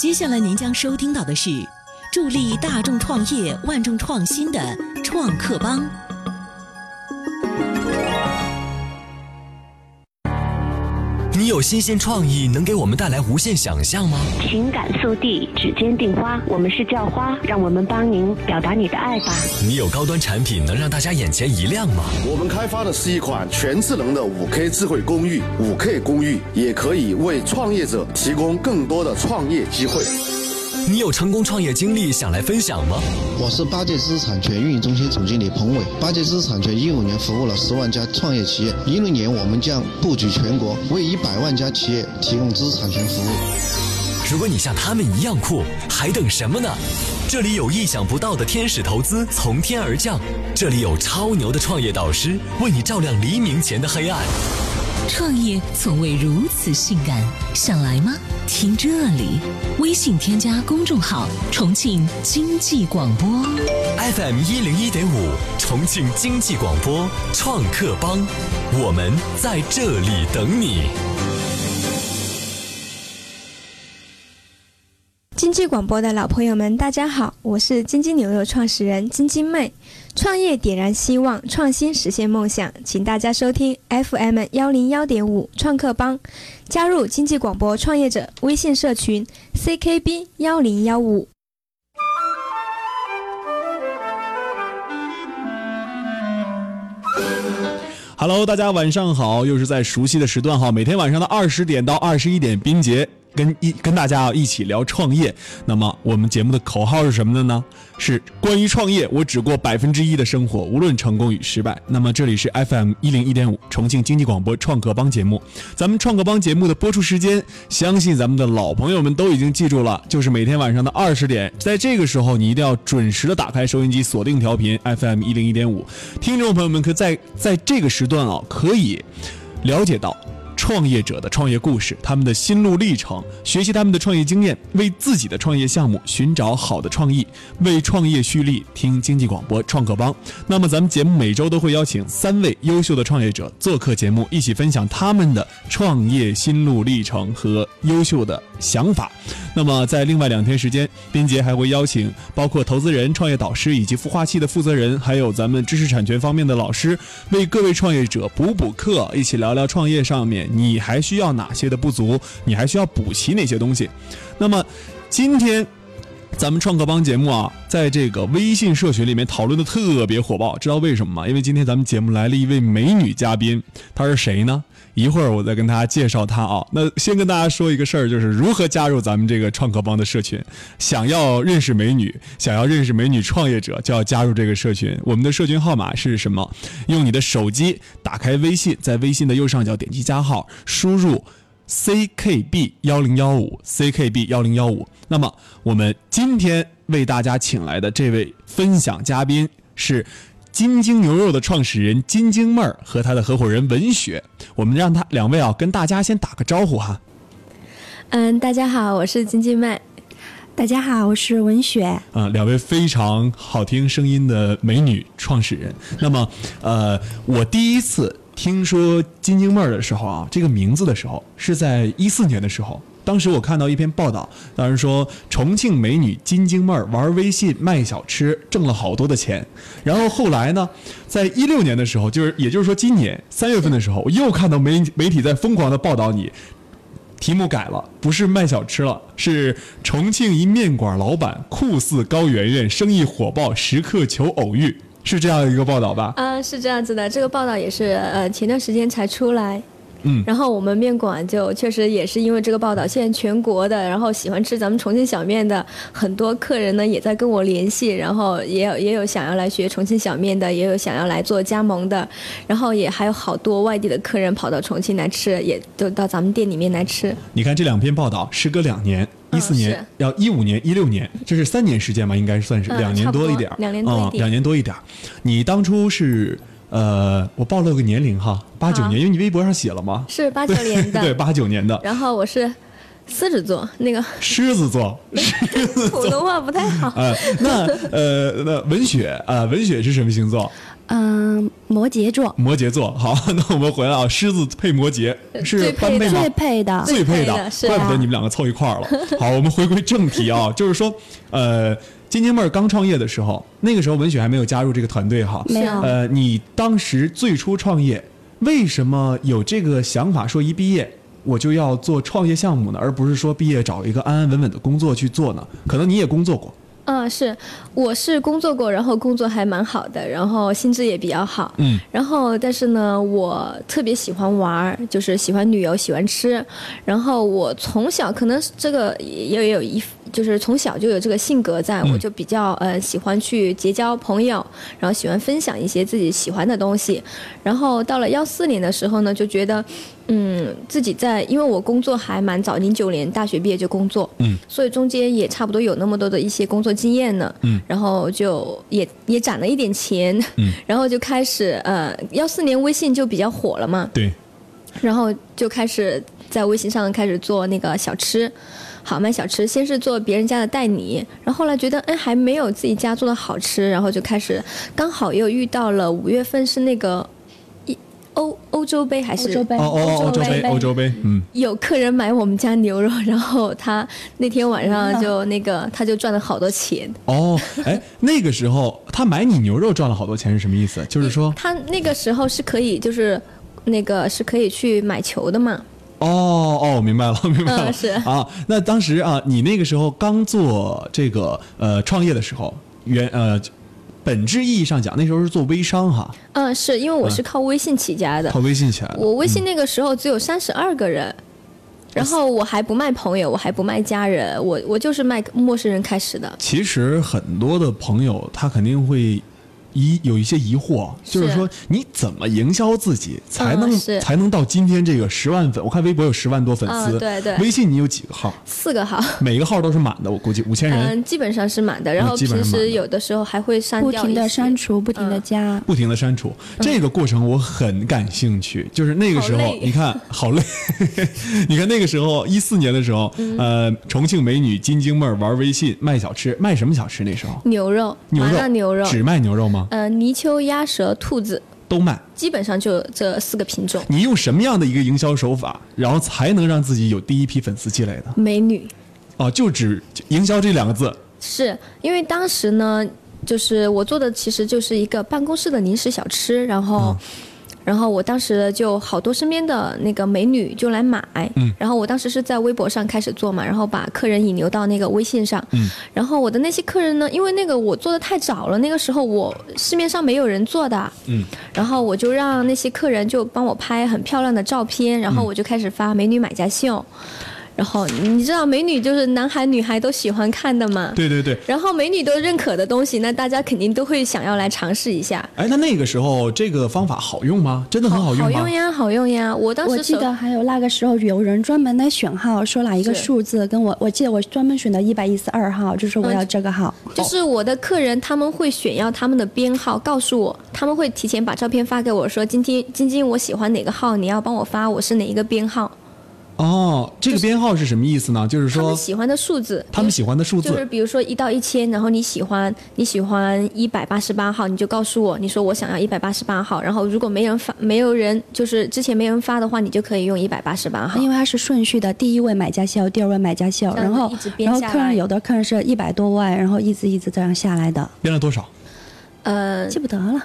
接下来您将收听到的是助力大众创业、万众创新的创客帮。有新鲜创意，能给我们带来无限想象吗？情感速递，指尖订花，我们是叫花，让我们帮您表达你的爱吧。你有高端产品，能让大家眼前一亮吗？我们开发的是一款全智能的五 K 智慧公寓，五 K 公寓也可以为创业者提供更多的创业机会。你有成功创业经历想来分享吗？我是八戒知识产权运营中心总经理彭伟。八戒知识产权一五年服务了十万家创业企业，一六年我们将布局全国，为一百万家企业提供知识产权服务。如果你像他们一样酷，还等什么呢？这里有意想不到的天使投资从天而降，这里有超牛的创业导师为你照亮黎明前的黑暗。创业从未如此性感，想来吗？听这里，微信添加公众号“重庆经济广播 FM 一零一点五，重庆经济广播创客帮，我们在这里等你。经济广播的老朋友们，大家好，我是金鸡牛肉创始人金金妹。创业点燃希望，创新实现梦想，请大家收听 FM 幺零幺点五创客帮，加入经济广播创业者微信社群 CKB 幺零幺五。Hello，大家晚上好，又是在熟悉的时段哈，每天晚上的二十点到二十一点，冰杰跟一跟大家啊一起聊创业。那么我们节目的口号是什么的呢？是关于创业，我只过百分之一的生活，无论成功与失败。那么这里是 FM 一零一点五重庆经济广播创客帮节目，咱们创客帮节目的播出时间，相信咱们的老朋友们都已经记住了，就是每天晚上的二十点，在这个时候你一定要准时的打开收音机，锁定调频 FM 一零一点五。听众朋友们可在在这个时段啊，可以了解到。创业者的创业故事，他们的心路历程，学习他们的创业经验，为自己的创业项目寻找好的创意，为创业蓄力。听经济广播创客帮。那么咱们节目每周都会邀请三位优秀的创业者做客节目，一起分享他们的创业心路历程和优秀的想法。那么在另外两天时间，斌杰还会邀请包括投资人、创业导师以及孵化器的负责人，还有咱们知识产权方面的老师，为各位创业者补补课，一起聊聊创业上面你还需要哪些的不足，你还需要补齐哪些东西。那么今天。咱们创客帮节目啊，在这个微信社群里面讨论的特别火爆，知道为什么吗？因为今天咱们节目来了一位美女嘉宾，她是谁呢？一会儿我再跟大家介绍他啊。那先跟大家说一个事儿，就是如何加入咱们这个创客帮的社群。想要认识美女，想要认识美女创业者，就要加入这个社群。我们的社群号码是什么？用你的手机打开微信，在微信的右上角点击加号，输入。CKB 幺零幺五，CKB 幺零幺五。那么，我们今天为大家请来的这位分享嘉宾是金晶牛肉的创始人金晶妹儿和她的合伙人文雪。我们让她两位啊跟大家先打个招呼哈。嗯，大家好，我是金鸡妹。大家好，我是文雪。啊、呃，两位非常好听声音的美女创始人。那么，呃，我第一次。听说金晶妹儿的时候啊，这个名字的时候是在一四年的时候，当时我看到一篇报道，当时说重庆美女金晶妹儿玩微信卖小吃挣了好多的钱，然后后来呢，在一六年的时候，就是也就是说今年三月份的时候，我又看到媒媒体在疯狂的报道你，题目改了，不是卖小吃了，是重庆一面馆老板酷似高圆圆，生意火爆，时刻求偶遇。是这样一个报道吧？啊，是这样子的，这个报道也是呃前段时间才出来。嗯，然后我们面馆就确实也是因为这个报道，现在全国的，然后喜欢吃咱们重庆小面的很多客人呢，也在跟我联系，然后也有也有想要来学重庆小面的，也有想要来做加盟的，然后也还有好多外地的客人跑到重庆来吃，也都到咱们店里面来吃。你看这两篇报道，时隔两年。一四年、嗯、要一五年、一六年，这是三年时间吧？应该算是两年多一点，两年多一点，两、嗯、年多一点。你当初是呃，我暴露个年龄哈，八九年，因为你微博上写了吗，是八九年的，对，八九年的。然后我是狮子座，那个狮子座，狮子座，普通话不太好。呃，那呃，那文雪啊、呃，文雪是什么星座？嗯，摩羯座摩羯座。好，那我们回来啊，狮子配摩羯是最配的般配吗？最配的，最配的，怪不得啊你们两个凑一块儿了。好，我们回归正题啊，就是说，呃，晶晶妹儿刚创业的时候，那个时候文雪还没有加入这个团队哈。没有呃，你当时最初创业，为什么有这个想法，说一毕业我就要做创业项目呢，而不是说毕业找一个安安稳稳的工作去做呢？可能你也工作过，嗯，是，我是工作过，然后工作还蛮好的，然后薪资也比较好。嗯，然后但是呢，我特别喜欢玩儿，就是喜欢旅游，喜欢吃。然后我从小可能是这个也也有一，就是从小就有这个性格在，嗯我就比较呃喜欢去结交朋友，然后喜欢分享一些自己喜欢的东西。然后到了幺四年的时候呢，就觉得。嗯，自己在，因为我工作还蛮早，零九年大学毕业就工作，嗯，所以中间也差不多有那么多的一些工作经验呢，嗯，然后就也也攒了一点钱，嗯，然后就开始呃，幺四年微信就比较火了嘛，对，然后就开始在微信上开始做那个小吃，好卖小吃，先是做别人家的代理，然后后来觉得哎还没有自己家做的好吃，然后就开始刚好又遇到了五月份是那个一欧欧洲杯还是欧洲杯哦哦，欧洲杯，欧洲杯，嗯，有客人买我们家牛肉，然后他那天晚上就那个他就赚了好多钱。哦，哎，那个时候他买你牛肉赚了好多钱是什么意思？就是说，他那个时候是可以就是那个是可以去买球的嘛。哦哦，明白了，明白了，嗯是啊。那当时啊，你那个时候刚做这个呃创业的时候，原呃本质意义上讲，那时候是做微商哈，嗯，是因为我是靠微信起家的靠，微信起来的。我微信那个时候只有三十二个人。然后我还不卖朋友，我还不卖家人，我我就是卖陌生人开始的。其实很多的朋友他肯定会疑有一些疑惑，就是是说你怎么营销自己才能、嗯才能到今天这个十万粉？我看微博有十万多粉丝，嗯对对微信你有几个号？四个号，每个号都是满的，我估计五千人。嗯，基本上是满的。然后基本平上满的时有的时候还会删掉不停的删除，不停的加。不停的删除，这个过程我很感兴趣。就是那个时候你看好累，你看那个时候一四年的时候，嗯呃，重庆美女金晶妹儿玩微信卖小吃，卖什么小吃？那时候牛肉，麻牛肉，辣牛肉，只卖牛肉吗？呃，泥鳅、鸭舌、兔子，都卖。基本上就这四个品种。你用什么样的一个营销手法，然后才能让自己有第一批粉丝积累的？美女哦，就只营销这两个字。是因为当时呢，就是我做的其实就是一个办公室的零食小吃，然后。然后我当时就好多身边的那个美女就来买，嗯。然后我当时是在微博上开始做嘛，然后把客人引流到那个微信上，嗯。然后我的那些客人呢，因为那个我做的太早了，那个时候我市面上没有人做的，嗯，然后我就让那些客人就帮我拍很漂亮的照片，然后我就开始发美女买家秀，然后你知道美女就是男孩女孩都喜欢看的嘛，对对对。然后美女都认可的东西，那大家肯定都会想要来尝试一下。哎，那那个时候这个方法好用吗？真的很好用吗？好用呀，好用呀！我当时我记得还有那个时候有人专门来选号，说哪一个数字跟我，我记得我专门选的一百一十二号，就说我要这个号。就是我的客人，他们会选要他们的编号，告诉我，他们会提前把照片发给我，说今天晶晶我喜欢哪个号，你要帮我发，我是哪一个编号，哦，这个编号是什么意思呢？就是说他们喜欢的数字，他们喜欢的数字。就是比如说一到一千，然后你喜欢你喜欢一百八十八号，你就告诉我，你说我想要一百八十八号，然后如果没人发，没有人就是之前没人发的话，你就可以用一百八十八号。因为它是顺序的，第一位买家秀，第二位买家秀，然后一直编然后客人有的客人是一百多万，然后一直一直这样下来的，编了多少？呃，记不得了。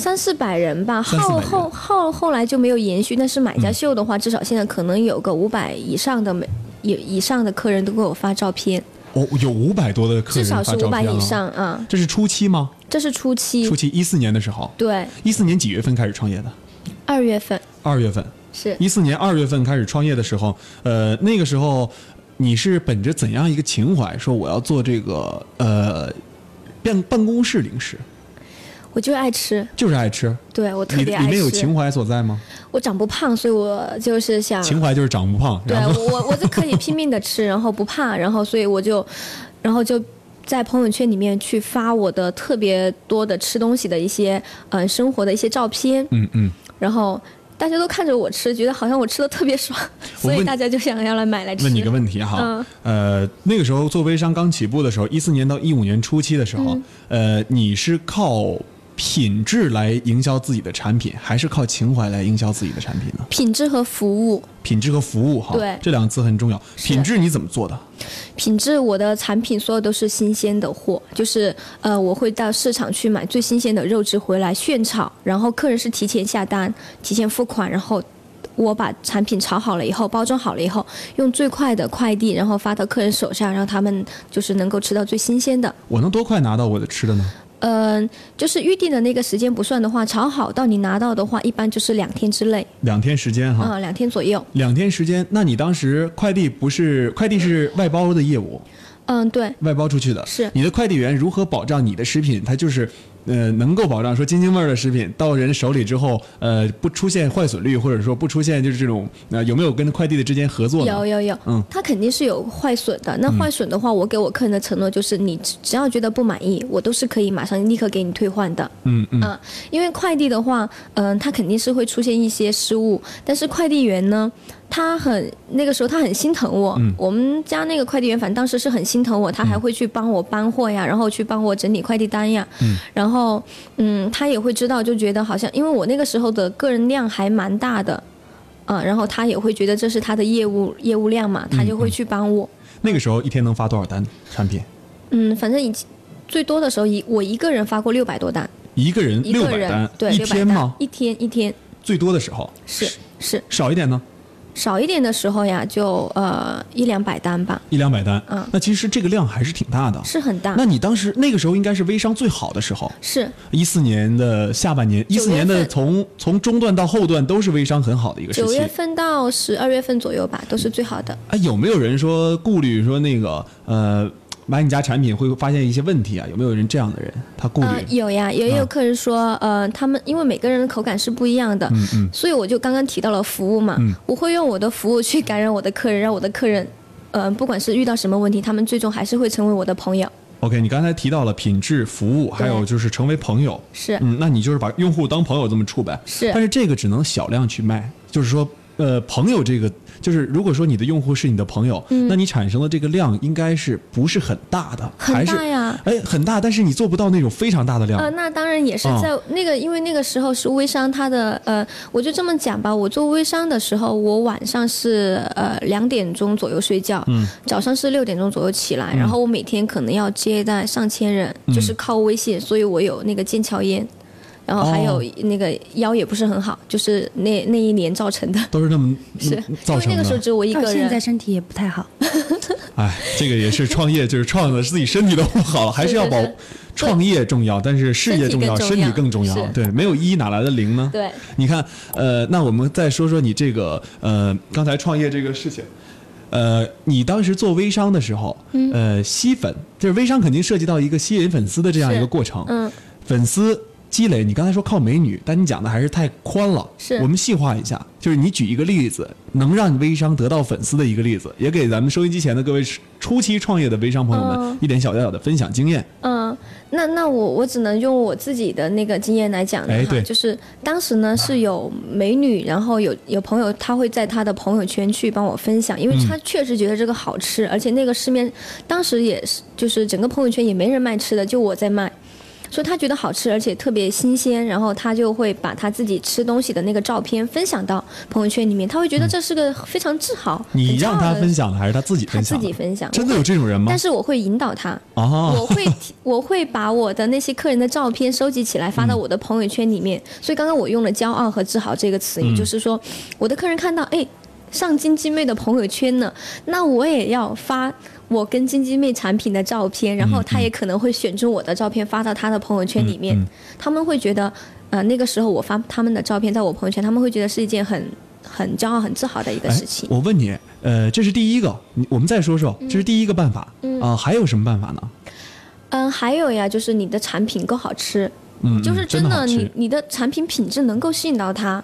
三四百人吧，后后后后来就没有延续。但是买家秀的话，至少现在可能有个五百以上的每有以上的客人都给我发照片，哦，有五百多的客至人至少是五百。以上啊。这是初期吗？这是初期，初期一四年的时候，对，一四年几月份开始创业的？二月份二月份。是一四年二月份开始创业的时候，呃，那个时候你是本着怎样一个情怀，说我要做这个呃办办公室零食，我就爱吃，就是爱吃。对我特别爱吃里面有。情怀所在吗？我长不胖，所以我就是想，情怀就是长不胖，对我我我就可以拼命的吃，然后不怕，然后所以我就，然后就。在朋友圈里面去发我的特别多的吃东西的一些嗯、呃生活的一些照片，嗯嗯，然后大家都看着我吃，觉得好像我吃的特别爽，所以大家就想要来买来吃。问你个问题哈，嗯呃，那个时候做微商刚起步的时候，一四年到一五年初期的时候，嗯呃，你是靠品质来营销自己的产品，还是靠情怀来营销自己的产品呢？品质和服务，品质和服务哈，对这两个字很重要。品质你怎么做的？品质我的产品所有都是新鲜的货，就是呃我会到市场去买最新鲜的肉质回来现炒，然后客人是提前下单、提前付款，然后。我把产品炒好了以后，包装好了以后，用最快的快递，然后发到客人手上，让他们就是能够吃到最新鲜的。我能多快拿到我的吃的呢？嗯、就是预定的那个时间不算的话，炒好到你拿到的话，一般就是两天之内，两天时间哈。啊、两天左右。两天时间，那你当时快递不是快递是外包的业务，嗯，对，外包出去的。是你的快递员如何保障你的食品？它就是，呃，能够保障说津津味儿的食品到人手里之后，呃，不出现坏损率，或者说不出现就是这种，呃，有没有跟快递的之间合作呢？有有有，嗯它肯定是有坏损的。那坏损的话，我给我客人的承诺就是，你只只要觉得不满意，我都是可以马上立刻给你退换的。嗯嗯啊，因为快递的话，嗯、它肯定是会出现一些失误，但是快递员呢，他很那个时候他很心疼我，嗯。我们家那个快递员反正当时是很心疼我，他还会去帮我搬货呀，然后去帮我整理快递单呀，嗯。然后嗯，他也会知道，就觉得好像因为我那个时候的个人量还蛮大的。啊，然后他也会觉得这是他的业务业务量嘛，他就会去帮我。那个时候一天能发多少单产品？嗯，反正以最多的时候一我一个人发过六百多单，一个人六百单，对一600单天吗？一天一天。最多的时候。是是。少一点呢，少一点的时候呀，就呃一两百单吧，一两百单。嗯那其实这个量还是挺大的。是很大。那你当时那个时候应该是微商最好的时候，是一四年的下半年，一四年的从从中段到后段都是微商很好的一个时期九月。份到十二月份左右吧，都是最好的。哎，有没有人说顾虑说那个呃买你家产品会发现一些问题啊？有没有人这样的人？他顾虑？呃，有呀，也有啊客人说，呃，他们因为每个人的口感是不一样的，嗯嗯所以我就刚刚提到了服务嘛，嗯我会用我的服务去感染我的客人，让我的客人，呃，不管是遇到什么问题，他们最终还是会成为我的朋友。OK，你刚才提到了品质、服务，还有就是成为朋友。是嗯，那你就是把用户当朋友这么处呗。是但是这个只能小量去卖，就是说，呃，朋友这个，就是如果说你的用户是你的朋友，嗯那你产生的这个量应该是不是很大的？很还是大呀哎，很大，但是你做不到那种非常大的量。呃，那当然也是啊在那个，因为那个时候是微商，它的呃，我就这么讲吧，我做微商的时候，我晚上是呃两点钟左右睡觉，嗯早上是六点钟左右起来，嗯然后我每天可能要接待上千人，嗯就是靠微信，所以我有那个腱鞘炎。然后还有哦那个腰也不是很好，就是那那一年造成的，都是那么 是嗯造成因为那个时候的。只有我一个人现在，身体也不太好。哎，这个也是创业，就是创的自己身体都不好了，还是要保创业重要，但是事业重要，身身体体更重要。更重要对，没有一哪来的零呢？对，你看，呃，那我们再说说你这个呃，刚才创业这个事情。呃，你当时做微商的时候，嗯呃，吸粉，就是微商肯定涉及到一个吸引粉丝的这样一个过程。嗯，粉丝积累，你刚才说靠美女，但你讲的还是太宽了。是我们细化一下，就是你举一个例子，能让微商得到粉丝的一个例子，也给咱们收音机前的各位初期创业的微商朋友们嗯一点小小的分享经验。嗯，那那我我只能用我自己的那个经验来讲哎对就是当时呢是有美女，然后有有朋友他会在他的朋友圈去帮我分享，因为他确实觉得这个好吃，而且那个市面当时也是就是整个朋友圈也没人卖吃的，就我在卖。所以他觉得好吃，而且特别新鲜，然后他就会把他自己吃东西的那个照片分享到朋友圈里面，他会觉得这是个非常自豪、你让他分享的还是他自己他分享的？自己分享，真的有这种人吗？但是我会引导他，啊，我会我会把我的那些客人的照片收集起来发到我的朋友圈里面。所以刚刚我用了“骄傲”和“自豪”这个词，嗯也就是说，我的客人看到哎。上金鸡妹的朋友圈呢，那我也要发我跟金鸡妹产品的照片，然后他也可能会选中我的照片发到他的朋友圈里面。嗯嗯他们会觉得，呃，那个时候我发他们的照片在我朋友圈，他们会觉得是一件很很骄傲、很自豪的一个哎事情。我问你，呃，这是第一个，我们再说说，这是第一个办法啊、嗯还有什么办法呢？嗯，还有呀，就是你的产品够好吃。嗯，就是嗯真的，你你的产品品质能够吸引到他。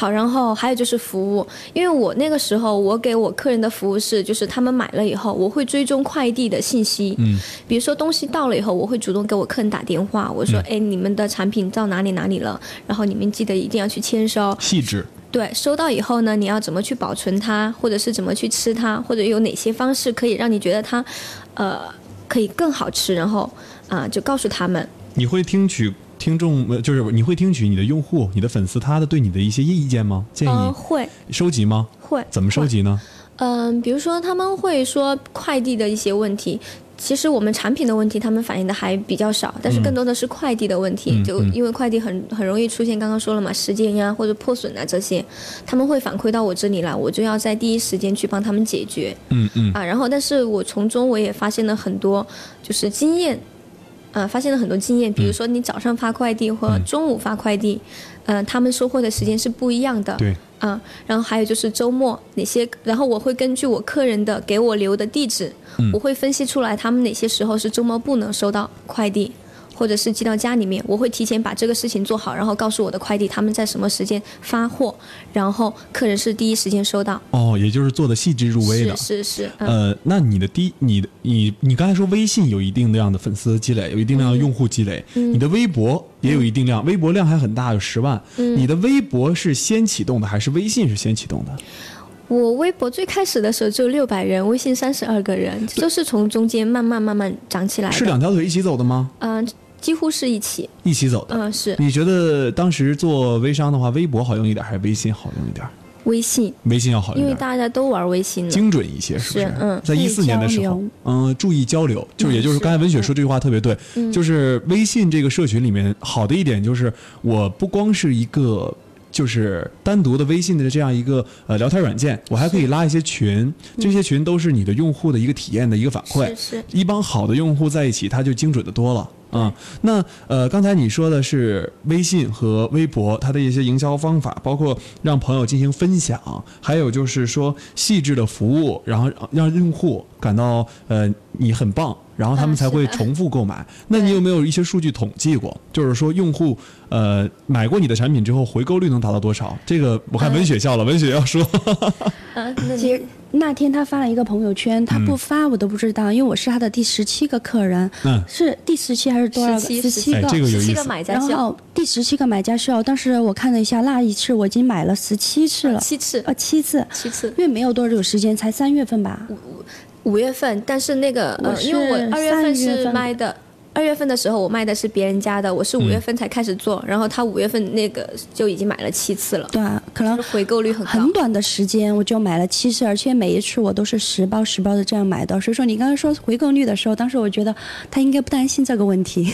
好，然后还有就是服务，因为我那个时候我给我客人的服务是，就是他们买了以后，我会追踪快递的信息，嗯，比如说东西到了以后，我会主动给我客人打电话，我说，嗯哎、你们的产品到哪里哪里了，然后你们记得一定要去签收，细致。对，收到以后呢，你要怎么去保存它，或者是怎么去吃它，或者有哪些方式可以让你觉得它，呃，可以更好吃，然后啊、就告诉他们，你会听取听众呃就是你会听取你的用户、你的粉丝他的对你的一些意见吗？建议、呃，会收集吗？会怎么收？集呢？嗯、比如说他们会说快递的一些问题。其实我们产品的问题，他们反映的还比较少，但是更多的是快递的问题。就因为快递很很容易出现，刚刚说了嘛，时间呀或者破损啊这些，他们会反馈到我这里来，我就要在第一时间去帮他们解决。嗯嗯啊，然后但是我从中我也发现了很多就是经验，啊，发现了很多经验，比如说你早上发快递或中午发快递，呃，他们收货的时间是不一样的。对。啊，然后还有就是周末哪些，然后我会根据我客人的给我留的地址，嗯我会分析出来他们哪些时候是周末不能收到快递。或者是寄到家里面，我会提前把这个事情做好，然后告诉我的快递他们在什么时间发货，然后客人是第一时间收到。哦，也就是做的细致入微的。是是是，嗯。呃，那你的第你的你你刚才说微信有一定量的粉丝积累，有一定量的用户积累，嗯你的微博也有一定量，微博量还很大，有十万。嗯你的微博是先启动的还是微信是先启动的？我微博最开始的时候只有六百人，微信三十二个人，这都是从中间慢慢慢慢长起来的。是两条腿一起走的吗？嗯、几乎是一起。一起走的。嗯、是你觉得当时做微商的话，微博好用一点还是微信好用一点？微信，微信要好用因为，大家都玩微信了。精准一些，是不是？在一四年的时候嗯，注意交流，就是也就是刚才文雪说这句话特别对，嗯就是微信这个社群里面好的一点就是，我不光是一个。就是单独的微信的这样一个呃聊天软件，我还可以拉一些群，这些群都是你的用户的一个体验的一个反馈。是是。一帮好的用户在一起，他就精准的多了啊、那呃，刚才你说的是微信和微博它的一些营销方法，包括让朋友进行分享，还有就是说细致的服务，然后让让用户感到呃你很棒，然后他们才会重复购买。那你有没有一些数据统计过？就是说用户呃买过你的产品之后回购率能达到多少？这个我看文雪笑了，文雪要说，其实那天他发了一个朋友圈，他不发我都不知道，因为我是他的第十七个客人，嗯是第十七还是多少个？17十七个。十七个买家然秀，后第十七个买家秀，当时我看了一下，那一次我已经买了十七次了，七次，呃七次，七次因。为没有多久时间，才三月份吧。五月份，但是那个呃，因为我二月份是卖的。二月份的时候，我卖的是别人家的，我是五月份才开始做，然后他五月份那个就已经买了七次了，对啊，可能回购率很高。很短的时间我就买了七次，而且每一次我都是十包十包的这样买的。所以说你刚刚说回购率的时候，当时我觉得他应该不担心这个问题。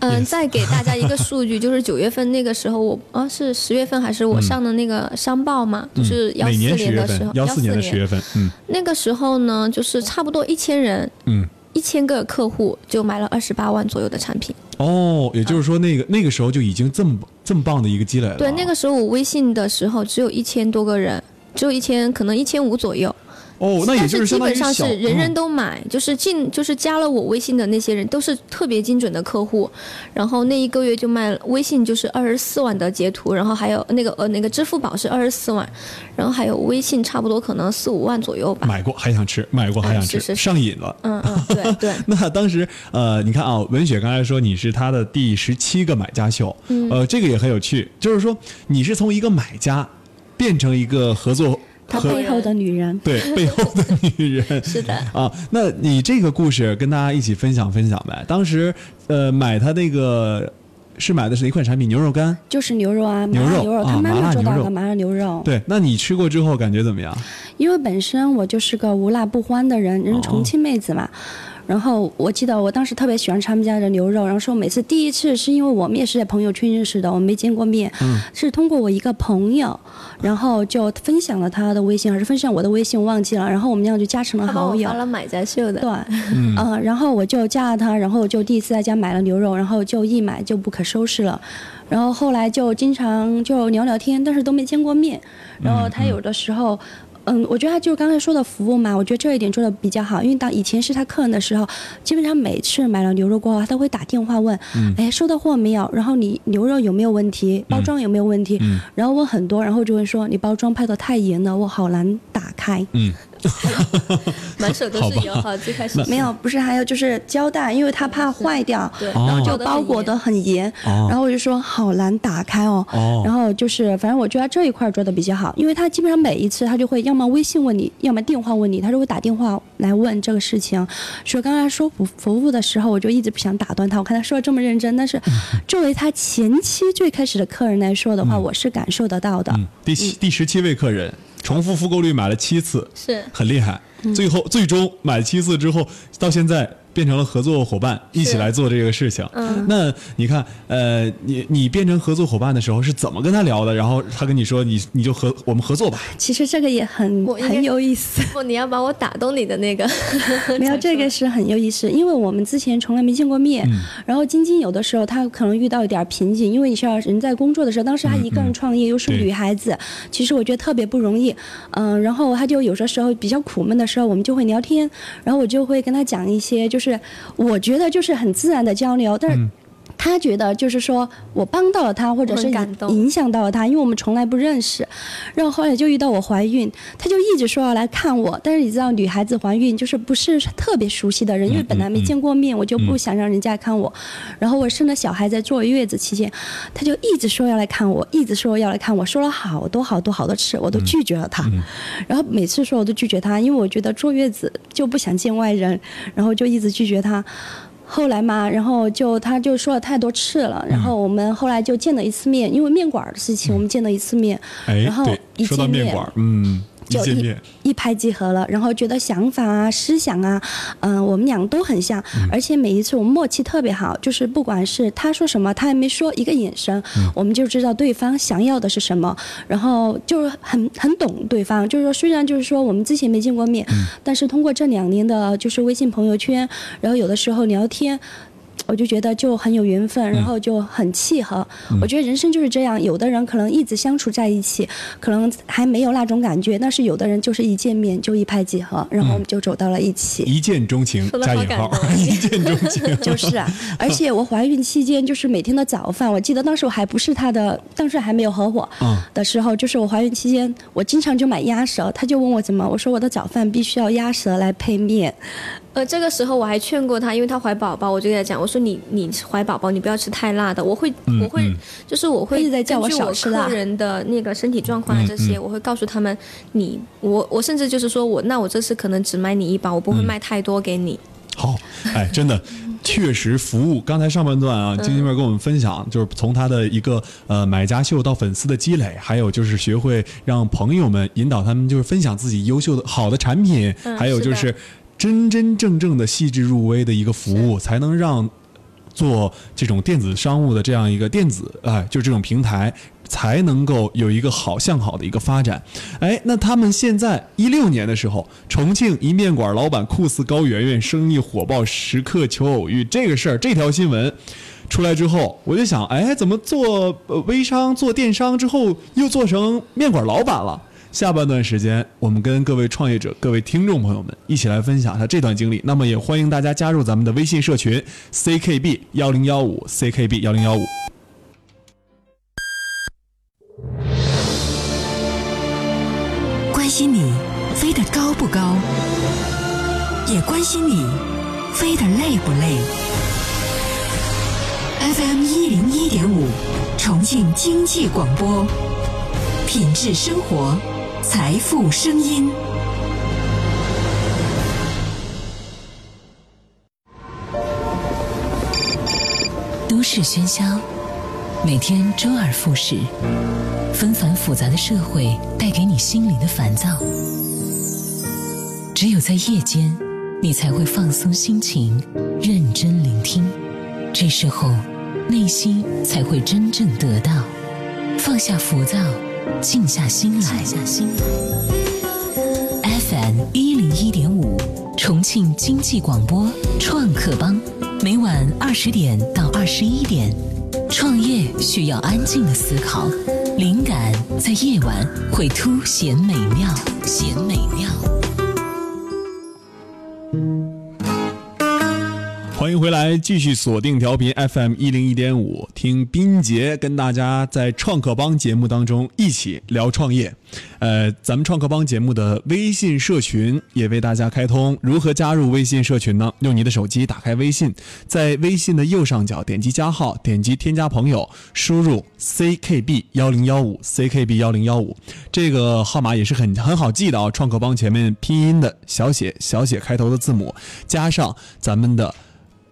嗯，再给大家一个数据，就是九月份那个时候我，啊是十月份还是我上的那个商报嘛，就是幺四年的时候，，份幺四年的十月份，嗯那个时候呢，就是差不多一千人，嗯。一千个客户就买了二十八万左右的产品。哦，也就是说，那个那个时候就已经这么这么棒的一个积累了。对，那个时候我微信的时候只有一千多个人，只有一千，可能一千五左右。哦，那也就是但基本上是人人嗯都买，就是进就是加了我微信的那些人都是特别精准的客户，然后那一个月就卖了微信就是二十四万的截图，然后还有那个呃那个支付宝是二十四万，然后还有微信差不多可能四五万左右吧。买过还想吃，买过还想吃，嗯是是是上瘾了。嗯嗯，对对。那当时呃，你看啊，文雪刚才说你是他的第十七个买家秀，嗯呃，这个也很有趣，就是说你是从一个买家变成一个合作合他背后的女人，对背后的女人 是的啊，那你这个故事跟大家一起分享分享呗。当时呃买他那个是买的是哪款产品牛肉干，就是牛肉啊，牛肉牛肉，啊他妈麻辣牛肉妈做到的麻辣牛肉。对，那你吃过之后感觉怎么样？因为本身我就是个无辣不欢的人，人哦重庆妹子嘛。然后我记得我当时特别喜欢他们家的牛肉，然后说每次第一次是因为我们也是在朋友圈认识的，我们没见过面，嗯。是通过我一个朋友，然后就分享了他的微信，还是分享我的微信，我忘记了，然后我们这样就加成了好友。他帮我发。了买家秀的，对，嗯、然后我就加了他，然后就第一次在家买了牛肉，然后就一买就不可收拾了，然后后来就经常就聊聊天，但是都没见过面，然后他有的时候。嗯，我觉得他就是刚才说的服务嘛，我觉得这一点做的比较好。因为当以前是他客人的时候，基本上每次买了牛肉过后，他会打电话问，哎，收到货没有？然后你牛肉有没有问题？包装有没有问题？然后问很多，然后就会说你包装拍的太严了，我好难打开。嗯，满手都是油哈，最开始没有，不是还有就是胶带，因为他怕坏掉，对然后就哦包裹的很严，哦然后我就说好难打开哦，哦。然后就是反正我觉得这一块做的比较好，因为他基本上每一次他就会要么微信问你，要么电话问你，他就会打电话来问这个事情。所以刚才说服服务的时候，我就一直不想打断他，我看他说的这么认真，但是作为他前期最开始的客人来说的话，我是感受得到的。嗯，第七第十七位客人，重复复购率买了七次，是很厉害。最后最终买七次之后，到现在变成了合作伙伴，一起来做这个事情。嗯那你看，呃，你你变成合作伙伴的时候是怎么跟他聊的？然后他跟你说，你你就合我们合作吧。其实这个也很很有意思。不，你要把我打动你的那个，没有，这个是很有意思，因为我们之前从来没见过面。然后晶晶有的时候她可能遇到一点瓶颈，因为你需要人在工作的时候，当时她一个人创业，又是女孩子，其实我觉得特别不容易。嗯、然后她就有的时候比较苦闷的时候，我们就会聊天，然后我就会跟她讲一些，就是是我觉得就是很自然的交流，但是。她觉得就是说我帮到了他，或者是感动影响到了他，因为我们从来不认识。然后后来就遇到我怀孕，他就一直说要来看我，但是你知道女孩子怀孕就是不是特别熟悉的人，因为本来没见过面，我就不想让人家看我。然后我生了小孩在坐月子期间，他就一直说要来看我，一直说要来看我，说了好多好多好多次，我都拒绝了他。然后每次说我都拒绝他，因为我觉得坐月子就不想见外人，然后就一直拒绝她。后来嘛，然后就他就说了太多次了，然后我们后来就见了一次面，因为面馆的事情，我们见了一次面，哎然后，对，一说到见面嗯，一就一一拍即合了，然后觉得想法啊、思想啊，嗯、我们俩都很像，而且每一次我们默契特别好，就是不管是他说什么，他还没说，一个眼神，我们就知道对方想要的是什么，然后就是很很懂对方，就是说虽然就是说我们之前没见过面，但是通过这两年的就是微信朋友圈，然后有的时候聊天。我就觉得就很有缘分，然后就很契合。我觉得人生就是这样，有的人可能一直相处在一起，可能还没有那种感觉，但是有的人就是一见面就一拍即合，然后我们就走到了一起。一见钟情加引号 一见钟情。就是啊，而且我怀孕期间，就是每天的早饭，我记得当时我还不是他的，当时还没有合伙嗯的时候，就是我怀孕期间，我经常就买鸭舌，他就问我怎么，我说我的早饭必须要鸭舌来配面，呃，这个时候我还劝过她，因为她怀宝宝，我就给她讲，我说你你怀宝宝，你不要吃太辣的，我会、我会、就是我会一直在叫我根据我少吃辣客人的那个身体状况啊这些，我会告诉他们，你我我甚至就是说我那我这次可能只买你一包，我不会卖太多给你。好，哎，真的，确实服务。刚才上半段啊，金金妹跟我们分享，就是从她的一个呃买家秀到粉丝的积累，还有就是学会让朋友们引导他们，就是分享自己优秀的好的产品，嗯还有就是是真真正正的细致入微的一个服务，才能让做这种电子商务的这样一个电子哎、就这种平台，才能够有一个好向好的一个发展。哎，那他们现在一六年的时候，重庆一面馆老板酷似高圆圆，生意火爆，时刻求偶遇这个事儿，这条新闻。出来之后，我就想，哎，怎么做呃微商、做电商之后，又做成面馆老板了？下半段时间，我们跟各位创业者、各位听众朋友们一起来分享一下这段经历。那么，也欢迎大家加入咱们的微信社群 CKB 幺零幺五 CKB 幺零幺五。关心你飞得高不高，也关心你飞得累不累。FM 一零一点五，重庆经济广播，品质生活，财富声音。都市喧嚣，每天周而复始，纷繁复杂的社会带给你心灵的烦躁。只有在夜间，你才会放松心情，认真聆听。这时候，内心才会真正得到放下浮躁，静下心来。FM 一零一点五，重庆经济广播创客帮，每晚二十点到二十一点。创业需要安静的思考，灵感在夜晚会凸显美妙，显美妙。欢迎回来，继续锁定调频 FM 一零一点五，听斌杰跟大家在创客帮节目当中一起聊创业。呃，咱们创客帮节目的微信社群也为大家开通，如何加入微信社群呢？用你的手机打开微信，在微信的右上角点击加号，点击添加朋友，输入 ckb 幺零幺五 ckb 幺零幺五，这个号码也是很很好记的啊。创客帮前面拼音的小写小写开头的字母，加上咱们的。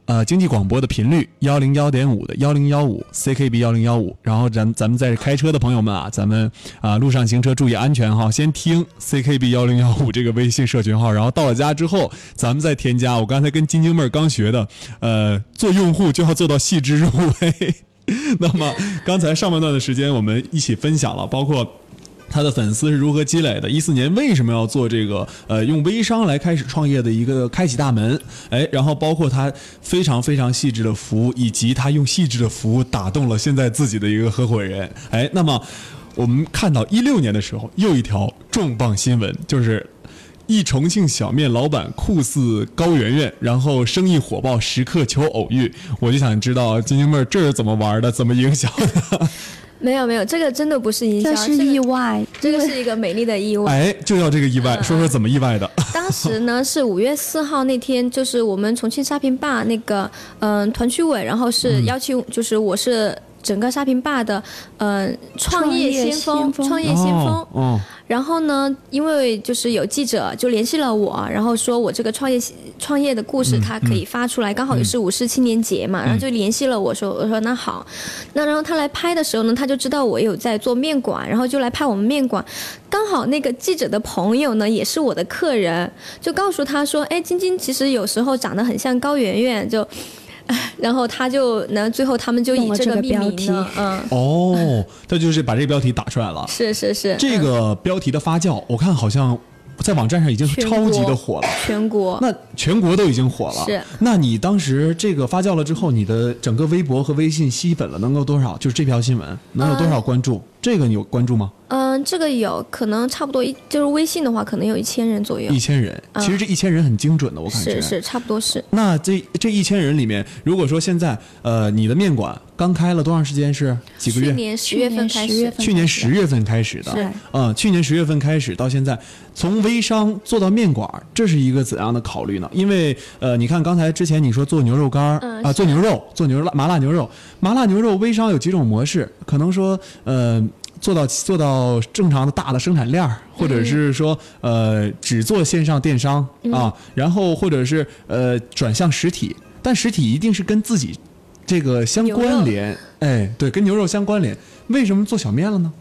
呃，经济广播的频率幺零幺点五的幺零幺五 CKB 幺零幺五，然后咱咱们在开车的朋友们啊，咱们啊路上行车注意安全哈，先听 CKB 幺零幺五这个微信社群号，然后到了家之后，咱们再添加。我刚才跟晶晶妹儿刚学的，呃，做用户就要做到细致入微。那么刚才上半段的时间，我们一起分享了，包括。他的粉丝是如何积累的？一四年为什么要做这个？呃，用微商来开始创业的一个开启大门。哎，然后包括他非常非常细致的服务，以及他用细致的服务打动了现在自己的一个合伙人。哎，那么我们看到一六年的时候，又一条重磅新闻，就是一重庆小面老板酷似高圆圆，然后生意火爆，时刻求偶遇。我就想知道晶晶妹儿这是怎么玩的？怎么营销的？没有没有，这个真的不是营销，这是意外，这个是一个美丽的意外。哎，就要这个意外，说说怎么意外的？当时呢是五月四号那天，就是我们重庆沙坪坝那个嗯团区委，然后是邀请，就是我是。整个沙坪坝的，呃，创业先锋，创业先锋。哦。然后呢，因为就是有记者就联系了我，然后说我这个创业创业的故事，他可以发出来，刚好也是五四青年节嘛，然后就联系了我说，我说那好，那然后他来拍的时候呢，他就知道我有在做面馆，然后就来拍我们面馆，刚好那个记者的朋友呢也是我的客人，就告诉他说，哎，晶晶其实有时候长得很像高圆圆，就。然后他就，那最后他们就以这个命名了，嗯。哦，他就是把这个标题打出来了。是是是。这个标题的发酵，我看好像在网站上已经超级的火了。全国。那全国都已经火了。是。那你当时这个发酵了之后，你的整个微博和微信吸粉了能够多少？就是这条新闻能有多少关注？这个你有关注吗？嗯，这个有可能差不多一，就是微信的话，可能有一千人左右。一千人，其实这一千人很精准的，我感觉是是差不多是。那这这一千人里面，如果说现在呃你的面馆刚开了多长时间？是几个月？去年十月份开始。去年十月份开始的。是。嗯，去年十月份开始到现在，从微商做到面馆，这是一个怎样的考虑呢？因为呃，你看刚才之前你说做牛肉干儿啊，做牛肉，做牛肉麻辣牛肉，麻辣牛肉微商有几种模式，可能说呃。做到做到正常的大的生产链儿，或者是说呃只做线上电商啊，然后或者是呃转向实体，但实体一定是跟自己这个相关联，哎，对，跟牛肉相关联。为什么做小面了呢？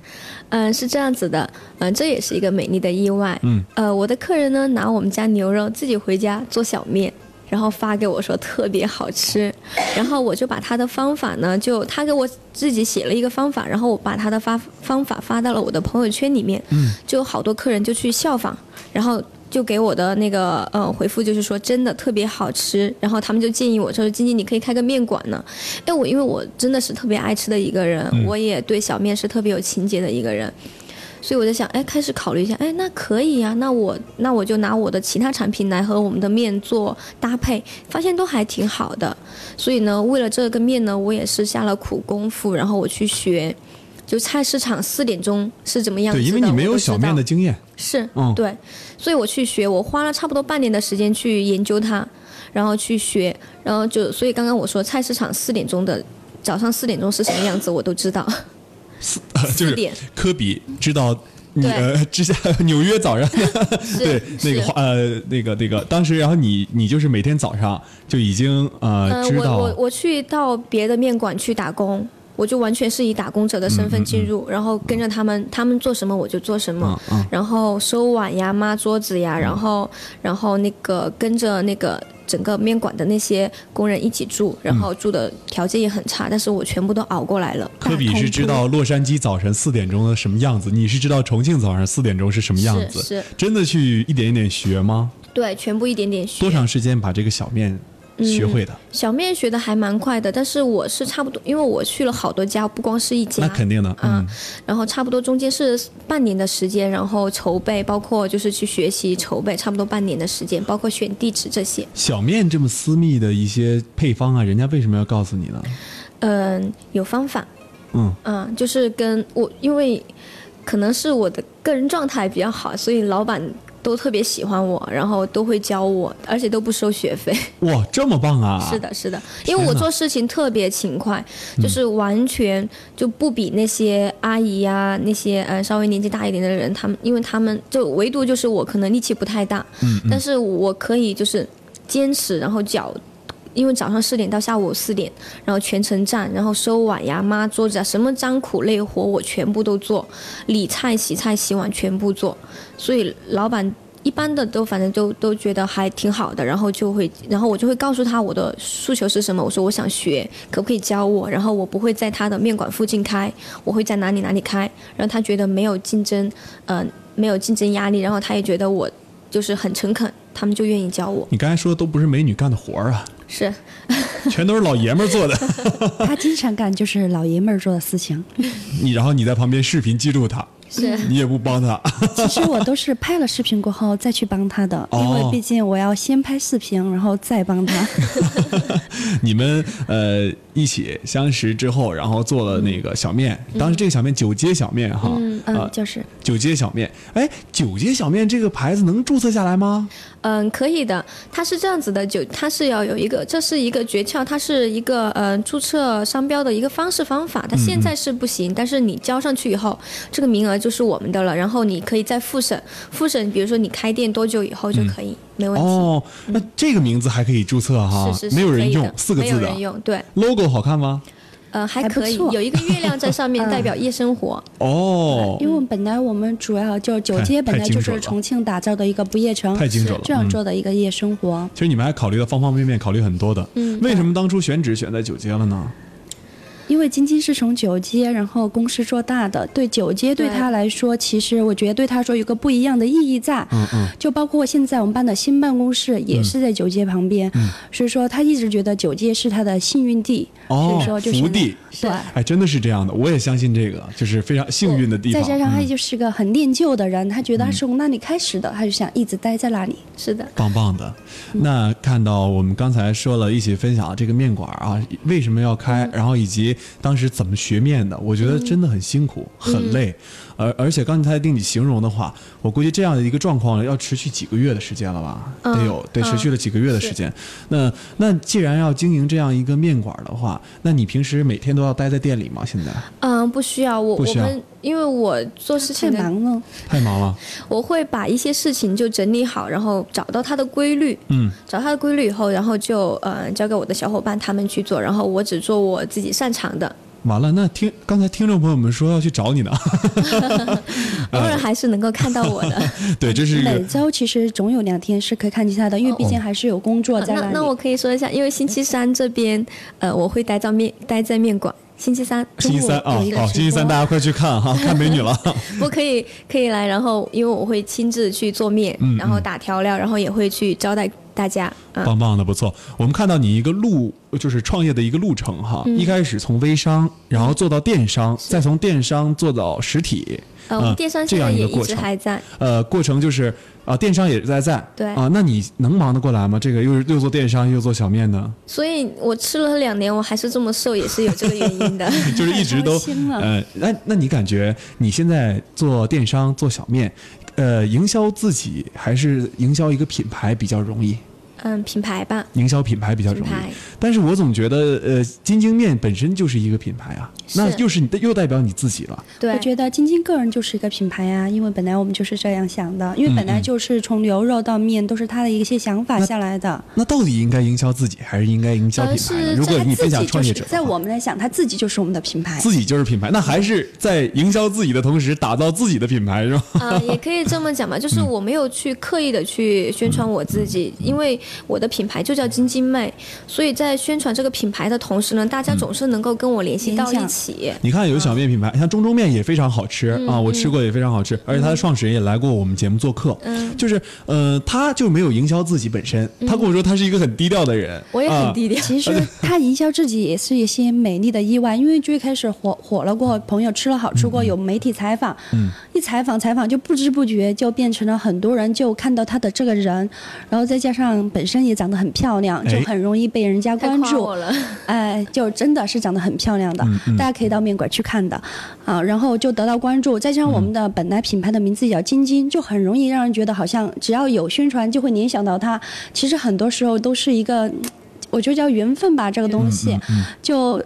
嗯，是这样子的，嗯，这也是一个美丽的意外。嗯，呃，我的客人呢拿我们家牛肉自己回家做小面。然后发给我说特别好吃，然后我就把他的方法呢，就他给我自己写了一个方法，然后我把他的发方法发到了我的朋友圈里面，嗯，就好多客人就去效仿，然后就给我的那个呃回复就是说真的特别好吃，然后他们就建议我说晶晶你可以开个面馆呢，哎我因为我真的是特别爱吃的一个人，我也对小面是特别有情节的一个人。所以我在想，哎，开始考虑一下，哎，那可以呀，那我那我就拿我的其他产品来和我们的面做搭配，发现都还挺好的。所以呢，为了这个面呢，我也是下了苦功夫，然后我去学，就菜市场四点钟是怎么样子的。对，因为你没有小面的经验。是，嗯，对，所以我去学，我花了差不多半年的时间去研究它，然后去学，然后就，所以刚刚我说菜市场四点钟的早上四点钟是什么样子，我都知道。四就是科比知道你呃之前纽约早上 对那个呃那个那个当时然后你你就是每天早上就已经呃知道我我我去到别的面馆去打工，我就完全是以打工者的身份进入，然后跟着他们他们做什么我就做什么，然后收碗呀抹桌子呀，然后然后那个跟着那个。整个面馆的那些工人一起住，然后住的条件也很差，但是我全部都熬过来了。科比是知道洛杉矶早晨四点钟的什么样子，你是知道重庆早上四点钟是什么样子？是真的去一点一点学吗？对，全部一点点学。多长时间把这个小面学会的？小面学的还蛮快的，但是我是差不多，因为我去了好多家，不光是一家。那肯定的，嗯嗯，然后差不多中间是半年的时间，然后筹备，包括就是去学习筹备，差不多半年的时间，包括选地址这些。小面这么私密的一些配方啊，人家为什么要告诉你呢？嗯，有方法，嗯，嗯，就是跟我，因为可能是我的个人状态比较好，所以老板都特别喜欢我，然后都会教我，而且都不收学费。哇，这么棒啊！是的，是的，因为我做事情特别勤快，就是完全就不比那些阿姨呀、那些呃稍微年纪大一点的人，他们，因为他们就唯独就是我可能力气不太大，嗯，嗯但是我可以就是坚持，然后脚。因为早上四点到下午四点，然后全程站，然后收碗呀、抹桌子啊，什么脏苦累活我全部都做，理菜、洗菜、洗碗全部做，所以老板一般的都反正都都觉得还挺好的，然后就会，然后我就会告诉他我的诉求是什么，我说我想学，可不可以教我？然后我不会在他的面馆附近开，我会在哪里哪里开，然后他觉得没有竞争，呃，没有竞争压力，然后他也觉得我就是很诚恳，他们就愿意教我。你刚才说的都不是美女干的活儿啊，是，全都是老爷们儿做的。他经常干就是老爷们儿做的事情。你然后你在旁边视频记录他，是你也不帮他。其实我都是拍了视频过后再去帮他的，因哦为毕竟我要先拍视频，然后再帮他。你们呃一起相识之后，然后做了那个小面，当时这个小面九街小面哈，嗯就是九街小面，哎，九街小面这个牌子能注册下来吗？嗯，可以的。它是这样子的，九它是要有一个，这是一个诀窍，它是一个呃注册商标的一个方式方法。它现在是不行，但是你交上去以后，这个名额就是我们的了。然后你可以再复审，复审，比如说你开店多久以后就可以，没问题。哦，那这个名字还可以注册哈，是是是，没有人用四个字的没有人用，对，logo 好看吗？呃，还可以，有一个月亮在上面，嗯代表夜生活。哦因，为本来我们主要就是九街本来就是重庆打造的一个不夜城，太精准了这样嗯做的一个夜生活。其实你们还考虑到方方面面，考虑很多的。嗯为什么当初选址选在九街了呢？因为晶晶是从九街，然后公司做大的，对九街对对他来说，其实我觉得对他说有个不一样的意义在。嗯嗯，就包括现在我们办的新办公室也是在九街旁边，嗯所以说他一直觉得九街是他的幸运地，所哦以说，就是福地。对。哎，真的是这样的，我也相信这个，就是非常幸运的地方。再加上他嗯就是个很恋旧的人，他觉得他是从那里开始的，他就想一直待在那里。是的，棒棒的。那看到我们刚才说了一起分享这个面馆啊，为什么要开，然后以及当时怎么学面的，我觉得真的很辛苦，很累。而而且刚才听你形容的话，我估计这样的一个状况要持续几个月的时间了吧？嗯得有得持续了几个月的时间。那那既然要经营这样一个面馆的话，那你平时每天都要待在店里吗？现在嗯，不需要我不需要我们，因为我做事情太忙了，太忙了。我会把一些事情就整理好，然后找到它的规律，嗯，找它的规律以后，然后就呃交给我的小伙伴他们去做，然后我只做我自己擅长的，完了，那听刚才听众朋友们说要去找你呢，偶尔还是能够看到我的。对，这是一每周其实总有两天是可以看见他的，因为毕竟还是有工作在里。那那我可以说一下，因为星期三这边呃我会待在面待在面馆。星期三星期三啊，好，星期三大家快去看哈，看美女了。我可以可以来，然后因为我会亲自去做面，嗯然后嗯打调料，然后也会去招待大家。啊、棒棒的，不错。我们看到你一个路，就是创业的一个路程哈。嗯一开始从微商，然后做到电商，再从电商做到实体。呃，我们啊电商这现在也一样一个过程。直还在。呃，过程就是啊，电商也在在。对啊，那你能忙得过来吗？这个又是又做电商又做小面呢，所以我吃了两年，我还是这么瘦，也是有这个原因的。就是一直都太操心了呃，那那你感觉你现在做电商做小面，呃，营销自己还是营销一个品牌比较容易？嗯，品牌吧，营销品牌比较容易品牌，但是我总觉得，呃，金晶面本身就是一个品牌啊，那又是你的又代表你自己了。对我，觉得晶晶个人就是一个品牌啊，因为本来我们就是这样想的，因为本来就是从牛肉到面都是他的一些想法下来的。那到底应该营销自己，还是应该营销品牌呢？呃如果你分享创业者，就是在我们来想，他自己就是我们的品牌。自己就是品牌，那还是在营销自己的同时，打造自己的品牌，是吧？啊、也可以这么讲吧，就是我没有去刻意的去宣传我自己，因为我的品牌就叫晶晶妹，所以在宣传这个品牌的同时呢，大家总是能够跟我联系到一起。你看有小面品牌，像中中面也非常好吃啊，我吃过也非常好吃，而且它的创始人也来过我们节目做客。嗯，就是呃，他就没有营销自己本身，他跟我说他是一个很低调的人。我也很低调。其实 他营销自己也是一些美丽的意外，因为最开始火火了过后，朋友吃了好吃过，有媒体采访，嗯，一采访采访就不知不觉就变成了很多人就看到他的这个人，然后再加上本身也长得很漂亮，就很容易被人家关注。哎，就真的是长得很漂亮的，大家可以到面馆去看的，啊，然后就得到关注。再加上我们的本来品牌的名字叫晶晶，就很容易让人觉得好像只要有宣传就会联想到它。其实很多时候都是一个，我觉得叫缘分吧，这个东西，就。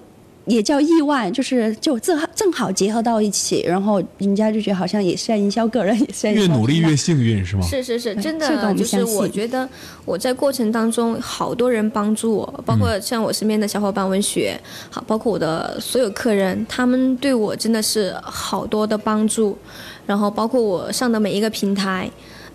也叫意外，就是就正好正好结合到一起，然后人家就觉得好像也是在营销个人，也是在越努力越幸运，是吗？是是是，真的就是我觉得我在过程当中，好多人帮助我，包括像我身边的小伙伴文学，好，包括我的所有客人，他们对我真的是好多的帮助，然后包括我上的每一个平台。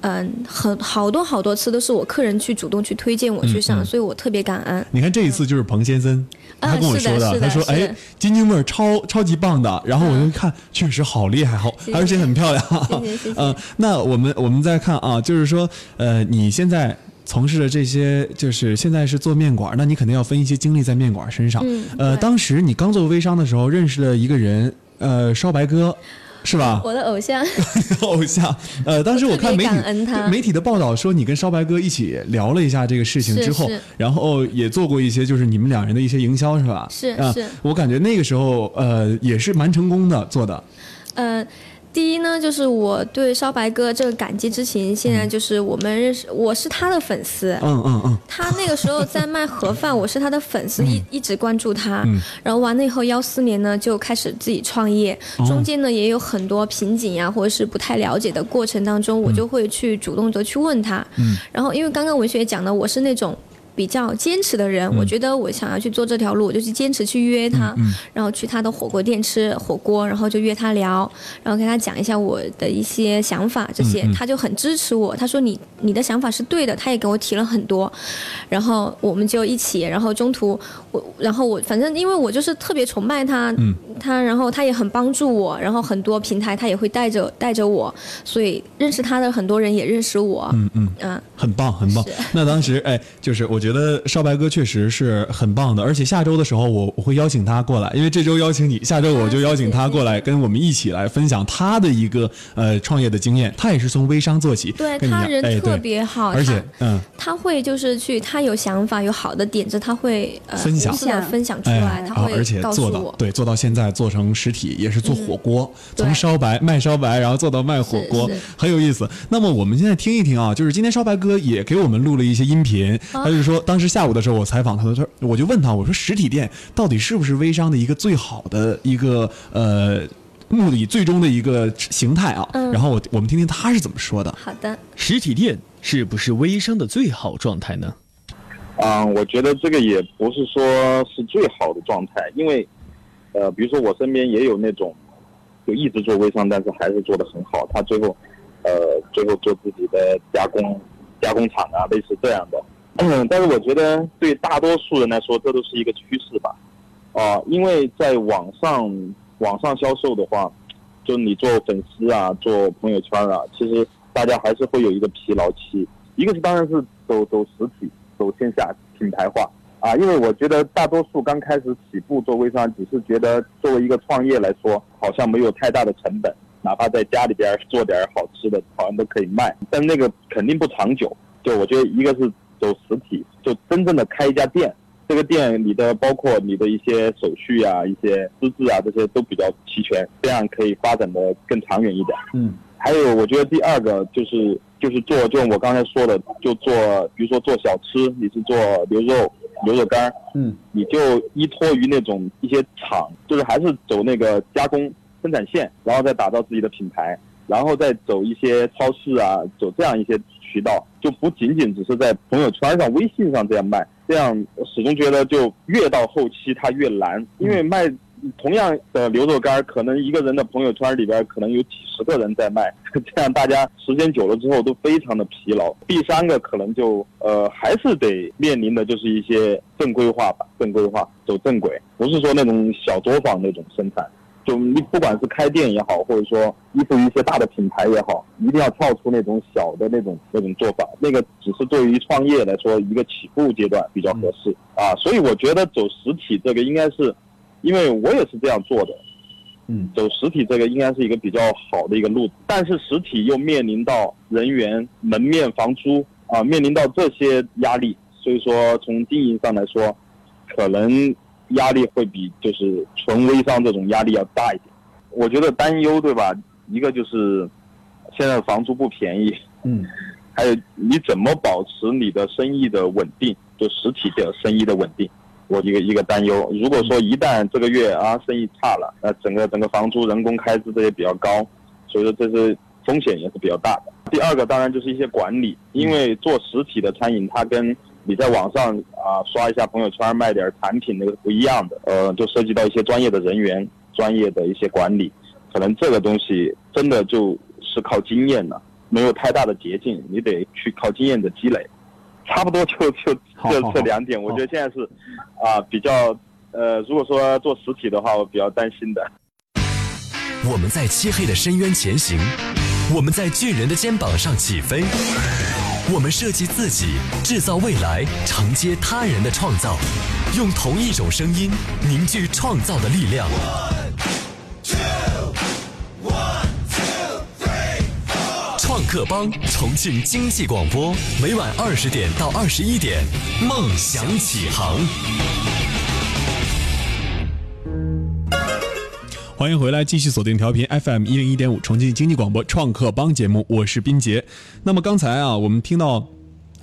嗯，很好多好多次都是我客人去主动去推荐我去上，所以我特别感恩。你看这一次就是彭先生，他跟我说的，他说哎，金晶妹儿超超级棒的，然后我就看确实好厉害，好而且很漂亮。嗯，那我们我们再看啊，就是说呃，你现在从事的这些，就是现在是做面馆，那你肯定要分一些精力在面馆身上。嗯。呃，当时你刚做微商的时候，认识了一个人，呃，烧白哥。是吧？我的偶像，偶像。呃，当时我看媒体媒体的报道说，你跟烧白哥一起聊了一下这个事情之后，然后也做过一些就是你们两人的一些营销，是吧？是是。我感觉那个时候呃也是蛮成功的做的。嗯。第一呢，就是我对烧白哥这个感激之情，现在就是我们认识，我是他的粉丝。嗯嗯嗯。他那个时候在卖盒饭，我是他的粉丝，一一直关注他。嗯。然后完了以后，幺四年呢就开始自己创业，中间呢也有很多瓶颈呀，或者是不太了解的过程当中，我就会去主动的去问他。嗯。然后因为刚刚文学讲的，我是那种。比较坚持的人，我觉得我想要去做这条路，我就去坚持去约他，然后去他的火锅店吃火锅，然后就约他聊，然后跟他讲一下我的一些想法这些，他就很支持我。他说你你的想法是对的，他也给我提了很多，然后我们就一起，然后中途我然后我反正因为我就是特别崇拜他，他然后他也很帮助我，然后很多平台他也会带着带着我，所以认识他的很多人也认识我，嗯嗯嗯，很棒很棒。那当时哎，就是我。觉得少白哥确实是很棒的，而且下周的时候我我会邀请他过来，因为这周邀请你，下周我就邀请他过来跟我们一起来分享他的一个呃创业的经验。他也是从微商做起，对他人特别好，而且嗯，他会就是去他有想法有好的点子，他会分享。分享出来，他会而且做到对做到现在做成实体也是做火锅，从烧白卖烧白，然后做到卖火锅，很有意思。那么我们现在听一听啊，就是今天烧白哥也给我们录了一些音频，他就说。当时下午的时候，我采访他的时候，我就问他，我说实体店到底是不是微商的一个最好的一个呃目的，最终的一个形态啊？然后我我们听听他是怎么说的。好的，实体店是不是微商的最好状态呢？嗯，我觉得这个也不是说是最好的状态，因为呃，比如说我身边也有那种就一直做微商，但是还是做的很好，他最后呃最后做自己的加工加工厂啊，类似这样的。嗯，但是我觉得对大多数人来说，这都是一个趋势吧，啊，因为在网上网上销售的话，就你做粉丝啊，做朋友圈啊，其实大家还是会有一个疲劳期。一个是当然是走走实体，走线下品牌化啊，因为我觉得大多数刚开始起步做微商，只是觉得作为一个创业来说，好像没有太大的成本，哪怕在家里边做点好吃的，好像都可以卖，但那个肯定不长久。就我觉得一个是。走实体，就真正的开一家店，这个店里的包括你的一些手续啊、一些资质啊，这些都比较齐全，这样可以发展的更长远一点。嗯，还有我觉得第二个就是就是做，就我刚才说的，就做，比如说做小吃，你是做牛肉、牛肉干，嗯，你就依托于那种一些厂，就是还是走那个加工生产线，然后再打造自己的品牌，然后再走一些超市啊，走这样一些。渠道就不仅仅只是在朋友圈上、微信上这样卖，这样始终觉得就越到后期它越难，因为卖同样的牛肉干，可能一个人的朋友圈里边可能有几十个人在卖，这样大家时间久了之后都非常的疲劳。第三个可能就呃还是得面临的就是一些正规化吧，正规化走正轨，不是说那种小作坊那种生产。就你不管是开店也好，或者说依附于一些大的品牌也好，一定要跳出那种小的那种那种做法，那个只是对于创业来说一个起步阶段比较合适啊。所以我觉得走实体这个应该是，因为我也是这样做的，嗯，走实体这个应该是一个比较好的一个路子，但是实体又面临到人员、门面、房租啊，面临到这些压力，所以说从经营上来说，可能。压力会比就是纯微商这种压力要大一点，我觉得担忧对吧？一个就是现在房租不便宜，嗯，还有你怎么保持你的生意的稳定，就实体的生意的稳定，我一个一个担忧。如果说一旦这个月啊生意差了，那整个整个房租、人工开支这些比较高，所以说这是风险也是比较大的。第二个当然就是一些管理，因为做实体的餐饮，它跟你在网上啊刷一下朋友圈卖点产品那个不一样的，呃，就涉及到一些专业的人员、专业的一些管理，可能这个东西真的就是靠经验了，没有太大的捷径，你得去靠经验的积累。差不多就就就这两点，我觉得现在是啊比较呃，如果说做实体的话，我比较担心的。我们在漆黑的深渊前行，我们在巨人的肩膀上起飞。我们设计自己，制造未来，承接他人的创造，用同一种声音凝聚创造的力量。One two one two three four 创客帮重庆经济广播，每晚二十点到二十一点，梦想起航。欢迎回来，继续锁定调频 FM 一零一点五重庆经济广播创客帮节目，我是斌杰。那么刚才啊，我们听到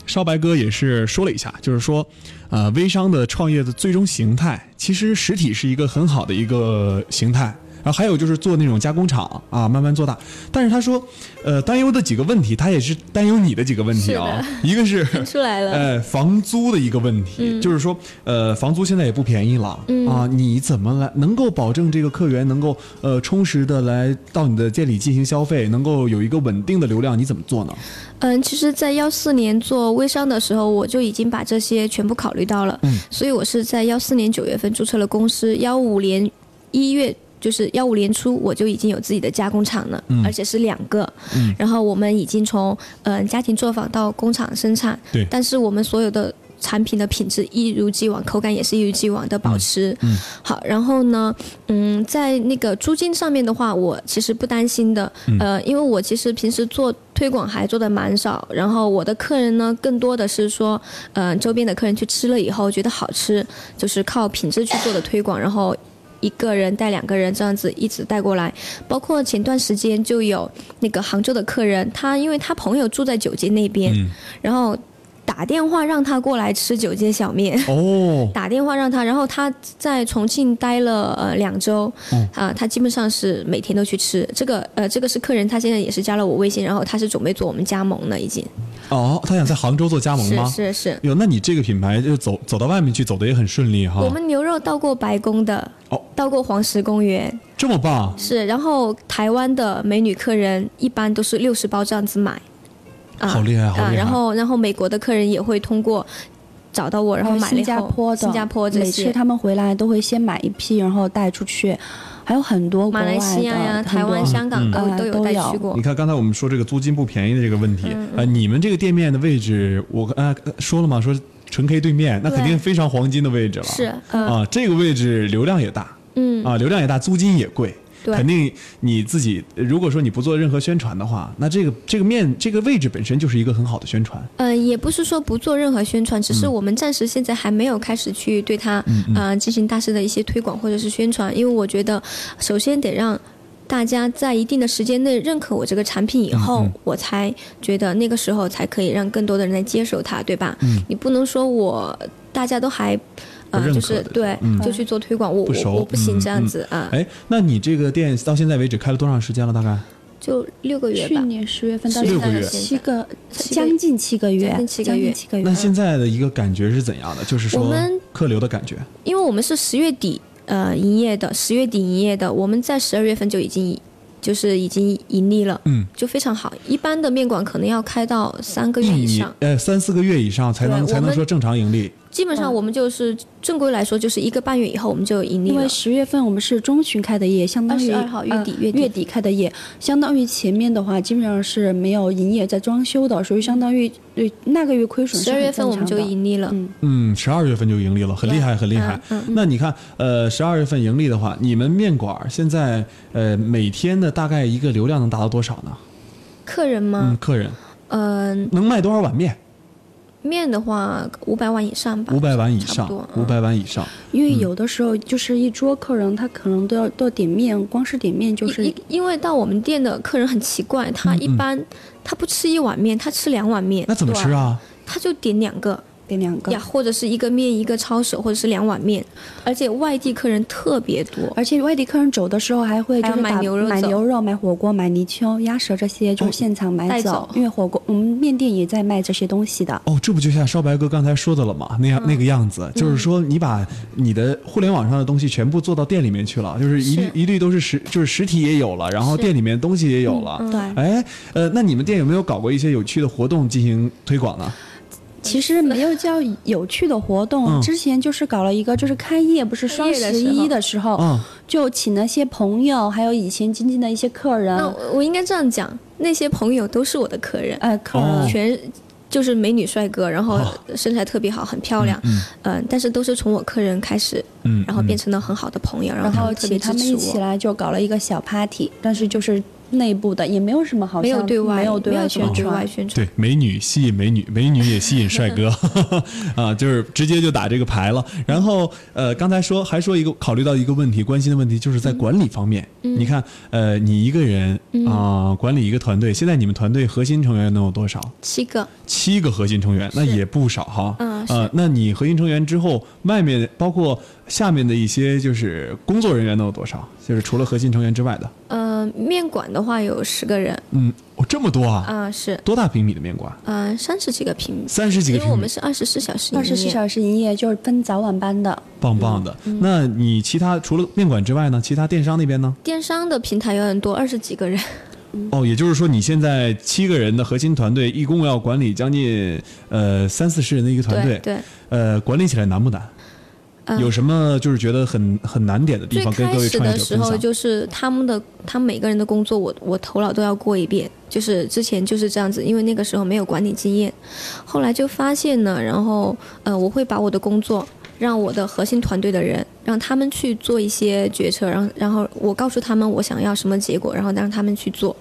少白哥也是说了一下，就是说，呃，微商的创业的最终形态，其实实体是一个很好的一个形态。然后还有就是做那种加工厂啊，慢慢做大。但是他说，呃，担忧的几个问题，他也是担忧你的几个问题啊。一个是 出来了，呃，房租的一个问题，就是说，呃，房租现在也不便宜了啊。你怎么来能够保证这个客源能够呃充实的来到你的店里进行消费，能够有一个稳定的流量？你怎么做呢？嗯，其实，在幺四年做微商的时候，我就已经把这些全部考虑到了。嗯，所以我是在幺四年九月份注册了公司，幺五年一月。就是幺五年初我就已经有自己的加工厂了，而且是两个。然后我们已经从嗯家庭作坊到工厂生产，对。但是我们所有的产品的品质一如既往，口感也是一如既往的保持。嗯。好，然后呢，嗯，在那个租金上面的话，我其实不担心的。呃，因为我其实平时做推广还做的蛮少，然后我的客人呢，更多的是说，嗯，周边的客人去吃了以后觉得好吃，就是靠品质去做的推广，然后。一个人带两个人这样子一直带过来，包括前段时间就有那个杭州的客人，他因为他朋友住在九街那边，然后。打电话让他过来吃九街小面哦，打电话让他，然后他在重庆待了呃两周，啊，他基本上是每天都去吃这个呃，这个是客人，他现在也是加了我微信，然后他是准备做我们加盟的已经。哦，他想在杭州做加盟吗？是是是。哟，那你这个品牌就走走到外面去，走的也很顺利哈。我们牛肉到过白宫的，哦，到过黄石公园，这么棒。是，然后台湾的美女客人一般都是六十包这样子买。好厉害，好厉害！然后，然后美国的客人也会通过找到我，然后买新加坡的、新加坡每次他们回来都会先买一批，然后带出去。还有很多马来西亚呀、台湾、香港都都有带去过。你看刚才我们说这个租金不便宜的这个问题，呃，你们这个店面的位置，我呃说了嘛，说纯 K 对面，那肯定非常黄金的位置了。是啊，这个位置流量也大，嗯啊，流量也大，租金也贵。肯定你自己，如果说你不做任何宣传的话，那这个这个面这个位置本身就是一个很好的宣传。嗯，也不是说不做任何宣传，只是我们暂时现在还没有开始去对它嗯进行大肆的一些推广或者是宣传，因为我觉得首先得让大家在一定的时间内认可我这个产品以后，我才觉得那个时候才可以让更多的人来接受它，对吧？嗯，你不能说我大家都还。啊，就是对，就去做推广，我我我不行这样子啊。哎，那你这个店到现在为止开了多长时间了？大概就六个月吧。去年十月份到现在，七个将近七个月，七个月，七个月。那现在的一个感觉是怎样的？就是说客流的感觉。因为我们是十月底呃营业的，十月底营业的，我们在十二月份就已经就是已经盈利了，嗯，就非常好。一般的面馆可能要开到三个月以上，呃三四个月以上才能才能说正常盈利。基本上我们就是正规来说，就是一个半月以后我们就盈利了因为。十月份我们是中旬开的业，相当于22号月底呃月底月底开的业，相当于前面的话基本上是没有营业在装修的，所以相当于对那个月亏损是十二很月份我们就盈利了，嗯，嗯，十二月份就盈利了，很厉害，很厉害。嗯那你看，呃，十二月份盈利的话，你们面馆现在呃每天的大概一个流量能达到多少呢？客人嗯吗，？客人嗯、能卖多少碗面？面的话五百碗以上吧，五百碗以上五百碗以上。因为有的时候就是一桌客人他可能都要都要点面，光是点面就是因因为到我们店的客人很奇怪，他一般、他不吃一碗面，他吃两碗面，那怎么吃啊？他就点两个点两个呀，。或者是一个面一个抄手，或者是两碗面，而且外地客人特别多。而且外地客人走的时候还会就是买牛肉买牛肉、买火锅、买泥鳅、鸭舌这些，就是现场买走。因为火锅我们面店也在卖这些东西的。哦，这不就像烧白哥刚才说的了吗？那样、那个样子，就是说你把你的互联网上的东西全部做到店里面去了，就是一一律都是实，就是实体也有了，然后店里面东西也有了。对，哎，呃，那你们店有没有搞过一些有趣的活动进行推广呢？其实 没有叫有趣的活动，嗯。之前就是搞了一个，就是开业不是双十时候。一的时候，嗯。就请了些朋友，还有以前经济的一些客人，那我我应该这样讲，那些朋友都是我的客人，呃，客人、哦。全就是美女帅哥，然后身材特别好，很漂亮，嗯嗯、但是都是从我客人开始，嗯然后变成了很好的朋友，然然后后他们特别他们支持我。一起来就搞了一个小 party，但是就是内部的，也没有什么好没有对外，没有对外宣传，外宣传。对，美女吸引美女，美女也吸引帅哥，啊，就是直接就打这个牌了。然后呃，刚才说还说一个考虑到一个问题，关心的问题就是在管理方面。你看，呃，你一个人啊、管理一个团队，现在你们团队核心成员能有多少？七个，七个核心成员，那也不少哈。嗯呃，那你核心成员之后，外面包括下面的一些就是工作人员能有多少？就是除了核心成员之外的，呃，面馆的话有十个人，嗯，哦，这么多啊！啊、是，多大平米的面馆？呃，三十几个平米，三十几个平米因为我们，是二十四小时营业，二十四小时营业，就是分早晚班的。棒棒的。那你其他除了面馆之外呢？其他电商那边呢？电商的平台有很多，二十几个人，哦，也就是说你现在七个人的核心团队，一共要管理将近呃三四十人的一个团队，对对。呃，管理起来难不难？呃有什么就是觉得很很难点的地方，跟各位创业的时候？就是他们的他们每个人的工作我，我头脑都要过一遍。就是之前就是这样子，因为那个时候没有管理经验，后来就发现呢，然后呃，我会把我的工作让我的核心团队的人，让他们去做一些决策，然后然后我告诉他们我想要什么结果，然后让他们去做。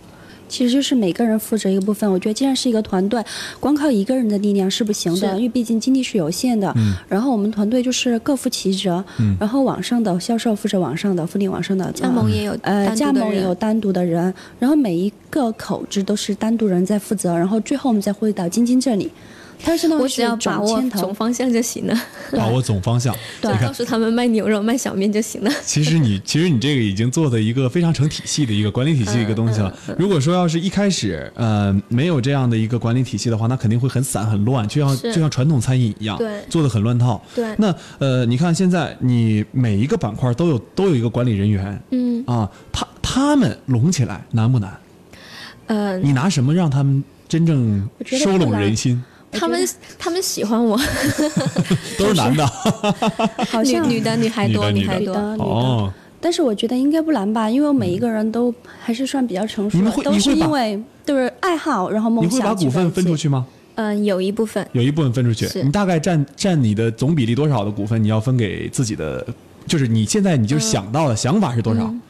其实就是每个人负责一个部分。我觉得既然是一个团队，光靠一个人的力量是不行的，因为毕竟精力是有限的。嗯然后我们团队就是各负其责。嗯然后网上的销售负责网上的，附近网上的加盟也有呃，加盟也有单独的人，然后每一个口子都是单独人在负责，然后最后我们再汇到晶晶这里。他相当于我只要把握总方向就行了，把握总方向。对告，诉他们卖牛肉、卖小面就行了。其实你其实你这个已经做的一个非常成体系的一个管理体系的一个东西了。如果说要是一开始呃没有这样的一个管理体系的话，那肯定会很散很乱，就像就像传统餐饮一样，对做的很乱套。对那呃，你看现在你每一个板块都有都有一个管理人员嗯，啊，他他们拢起来难不难？呃，你拿什么让他们真正收拢人心？他们他们喜欢我，都是男的好像女女的女孩多，女孩多。女的。但是我觉得应该不难吧，因为每一个人都还是算比较成熟的，都是因为就是爱好，然后梦想你会把股份分出去。吗？嗯、有一部分有一部分分出去，你大概占占你的总比例多少的股份？你要分给自己的，就是你现在你就想到的想法是多少？嗯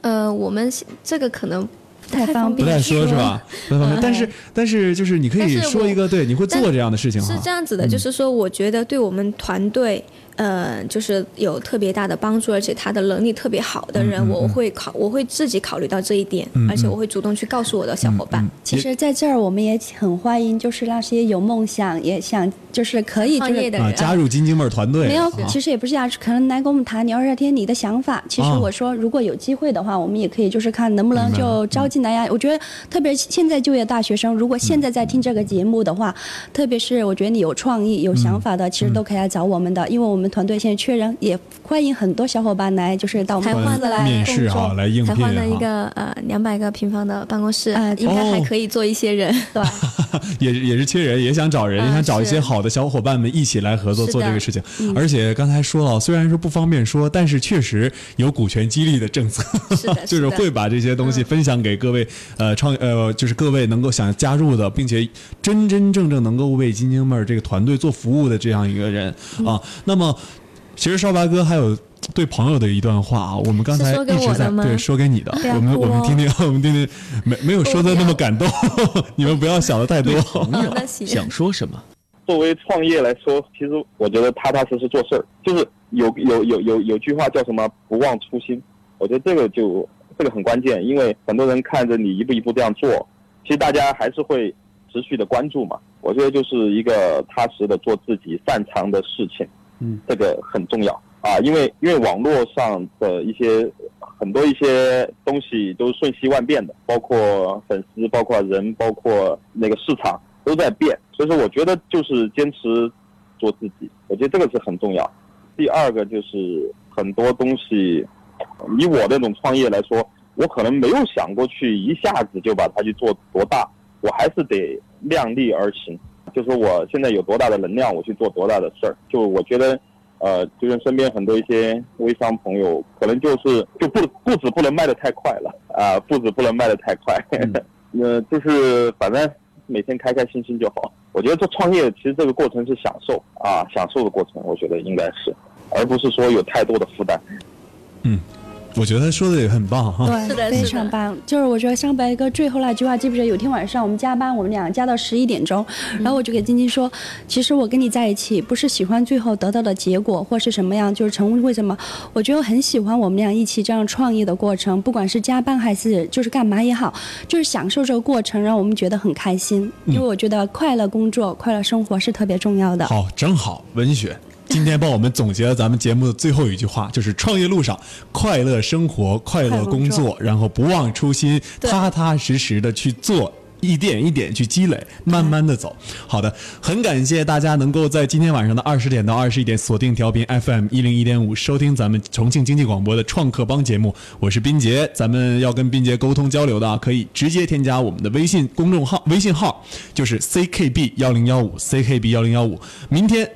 呃，我们这个可能不太方便不太说是吧？不太方便。但是但是就是你可以说一个，对，你会做这样的事情哈是这。样子的，嗯就是说，我觉得对我们团队，呃，就是有特别大的帮助，而且他的能力特别好的人，嗯嗯我会考，我会自己考虑到这一点，嗯而且嗯我会主动去告诉我的小伙伴。嗯其实，在这儿我们也很欢迎，就是那些有梦想也想就是可以就是啊，创业的人加入金晶妹儿团队。没有啊，其实也不是呀，可能来跟我们谈聊聊天你的想法。其实啊。我说，如果有机会的话，我们也可以就是看能不能就招进来呀。我觉得，特别现在就业大学生，如果现在在听这个节目的话，特别是我觉得你有创意、有想法的，其实都可以来找我们的，因为我们团队现在缺人，也欢迎很多小伙伴来，就是到我们公司来面试哈，来应聘才换了一，个呃两百个平方的办公室，哎应该还哦。可以做一些人。对，也也是缺人，也想找人，也啊想找一些是。好的小伙伴们一起来合作做这个事情。而且刚才说了，虽然说不方便说，但是确实有股权激励的政策，就是会把这些东西分享给各位呃创呃，就是各位能够想加入的，并且真真正正能够为金晶妹儿这个团队做服务的这样一个人啊。那么，其实少白哥还有。对朋友的一段话啊，我们刚才一直在对说给你的，我们我们听听，我们听听，没没有说的那么感动，你们不要想的太多。想说什么？作为创业来说，其实我觉得踏踏实实做事儿，就是有有有有有句话叫什么“不忘初心”，我觉得这个就这个很关键，因为很多人看着你一步一步这样做，其实大家还是会持续的关注嘛。我觉得就是一个踏实的做自己擅长的事情，嗯，这个很重要啊，因为因为网络上的一些很多一些东西都是瞬息万变的，包括粉丝，包括人，包括那个市场都在变，所以说我觉得就是坚持做自己，我觉得这个是很重要。第二个就是很多东西，以我那种创业来说，我可能没有想过去一下子就把它去做多大，我还是得量力而行。就是我现在有多大的能量，我去做多大的事儿。就我觉得，呃，就像身边很多一些微商朋友，可能就是就不步子不能迈得太快了啊、步子不能迈得太快。呃，就是反正每天开开心心就好。我觉得做创业其实这个过程是享受啊，享受的过程，我觉得应该是，而不是说有太多的负担。嗯我觉得说的也很棒哈。对，非常棒。就是我觉得上白哥最后那句话，记不记得？有天晚上我们加班，我们俩加到十一点钟，然后我就给晶晶说，其实我跟你在一起，不是喜欢最后得到的结果或是什么样，就是成为什么？我觉得我很喜欢我们俩一起这样创业的过程，不管是加班还是就是干嘛也好，就是享受这个过程，让我们觉得很开心。因为我觉得快乐工作、快乐生活是特别重要的。好，正好文雪今天帮我们总结了咱们节目的最后一句话，就是创业路上快乐生活、快乐工作，然后不忘初心，踏踏实实的去做。一点一点去积累，慢慢的走。好的，很感谢大家能够在今天晚上的二十点到二十一点锁定调频 FM 一零一点五，收听咱们重庆经济广播的创客帮节目。我是斌杰，咱们要跟斌杰沟通交流的啊，可以直接添加我们的微信公众号，微信号就是 CKB 幺零幺五 CKB 幺零幺五。明天